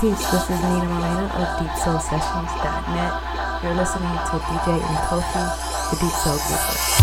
Peace. This is Nina Molina of DeepSoulSessions.net. You're listening to DJ and Kofi, the Deep Soul Group.